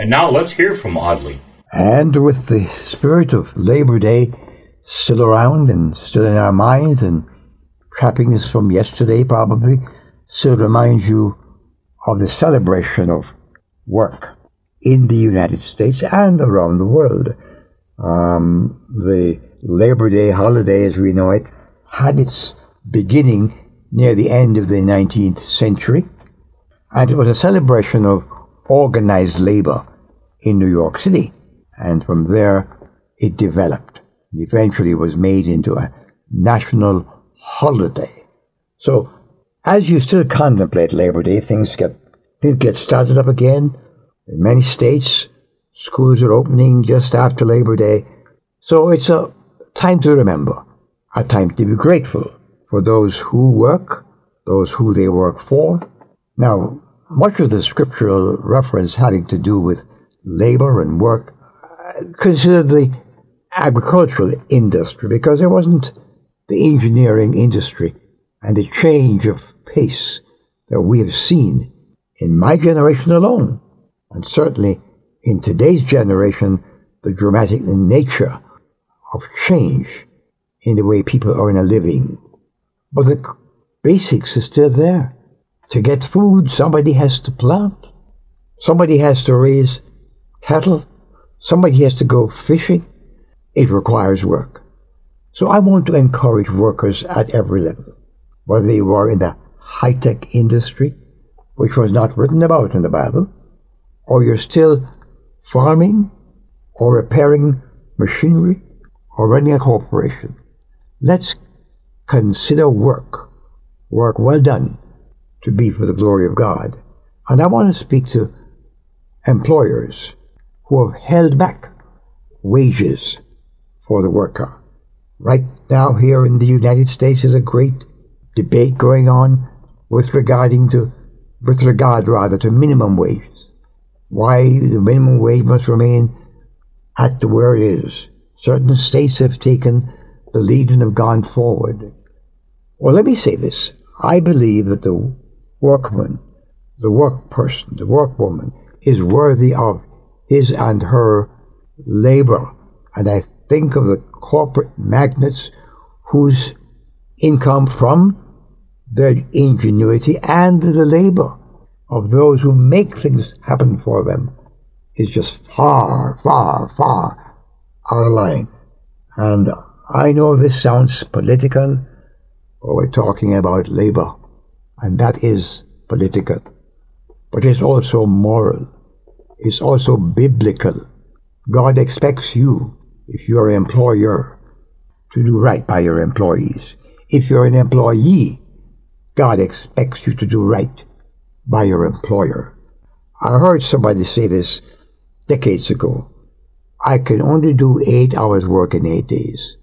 And now let's hear from Audley. And with the spirit of Labor Day still around and still in our minds and trappings from yesterday probably still reminds you of the celebration of work in the United States and around the world. Um, the Labor Day holiday, as we know it, had its beginning near the end of the 19th century, and it was a celebration of organized labor in New York City. And from there, it developed. Eventually was made into a national holiday. So, as you still contemplate Labor Day, things get, things get started up again. In many states, schools are opening just after Labor Day. So it's a time to remember, a time to be grateful for those who work, those who they work for. Now, much of the scriptural reference having to do with labor and work uh, considered the agricultural industry because there wasn't the engineering industry and the change of pace that we have seen in my generation alone, and certainly in today's generation, the dramatic nature of change in the way people earn a living. But the basics are still there. To get food, somebody has to plant. Somebody has to raise cattle. Somebody has to go fishing. It requires work. So I want to encourage workers at every level, whether they were in the high-tech industry, which was not written about in the Bible, or you're still farming, or repairing machinery, or running a corporation. Let's consider work, work well done, to be for the glory of God. And I want to speak to employers who have held back wages for the worker. Right now, here in the United States, is a great debate going on with regarding to, with regard rather to minimum wages. Why the minimum wage must remain at the where it is. Certain states have taken the lead and have gone forward. Well, let me say this. I believe that the workman, the work person, the workwoman is worthy of his and her labor. And I think of the corporate magnates whose income from their ingenuity and the labor of those who make things happen for them is just far, far, far out of line. And I know this sounds political, but we're talking about labor, and that is political. But it's also moral. It's also biblical. God expects you, if you're an employer, to do right by your employees. If you're an employee, God expects you to do right by your employer. I heard somebody say this decades ago. I can only do eight hours work in eight days.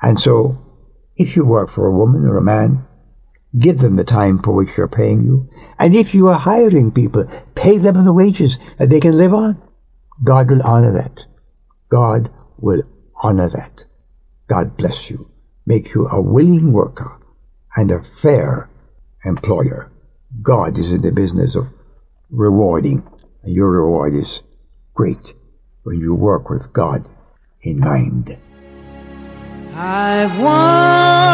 And so, if you work for a woman or a man, give them the time for which they're paying you. And if you are hiring people, pay them the wages that they can live on. God will honor that. God will honor that. God bless you. Make you a willing worker and a fair employer. God is in the business of rewarding, and your reward is great when you work with God in mind. I've wandered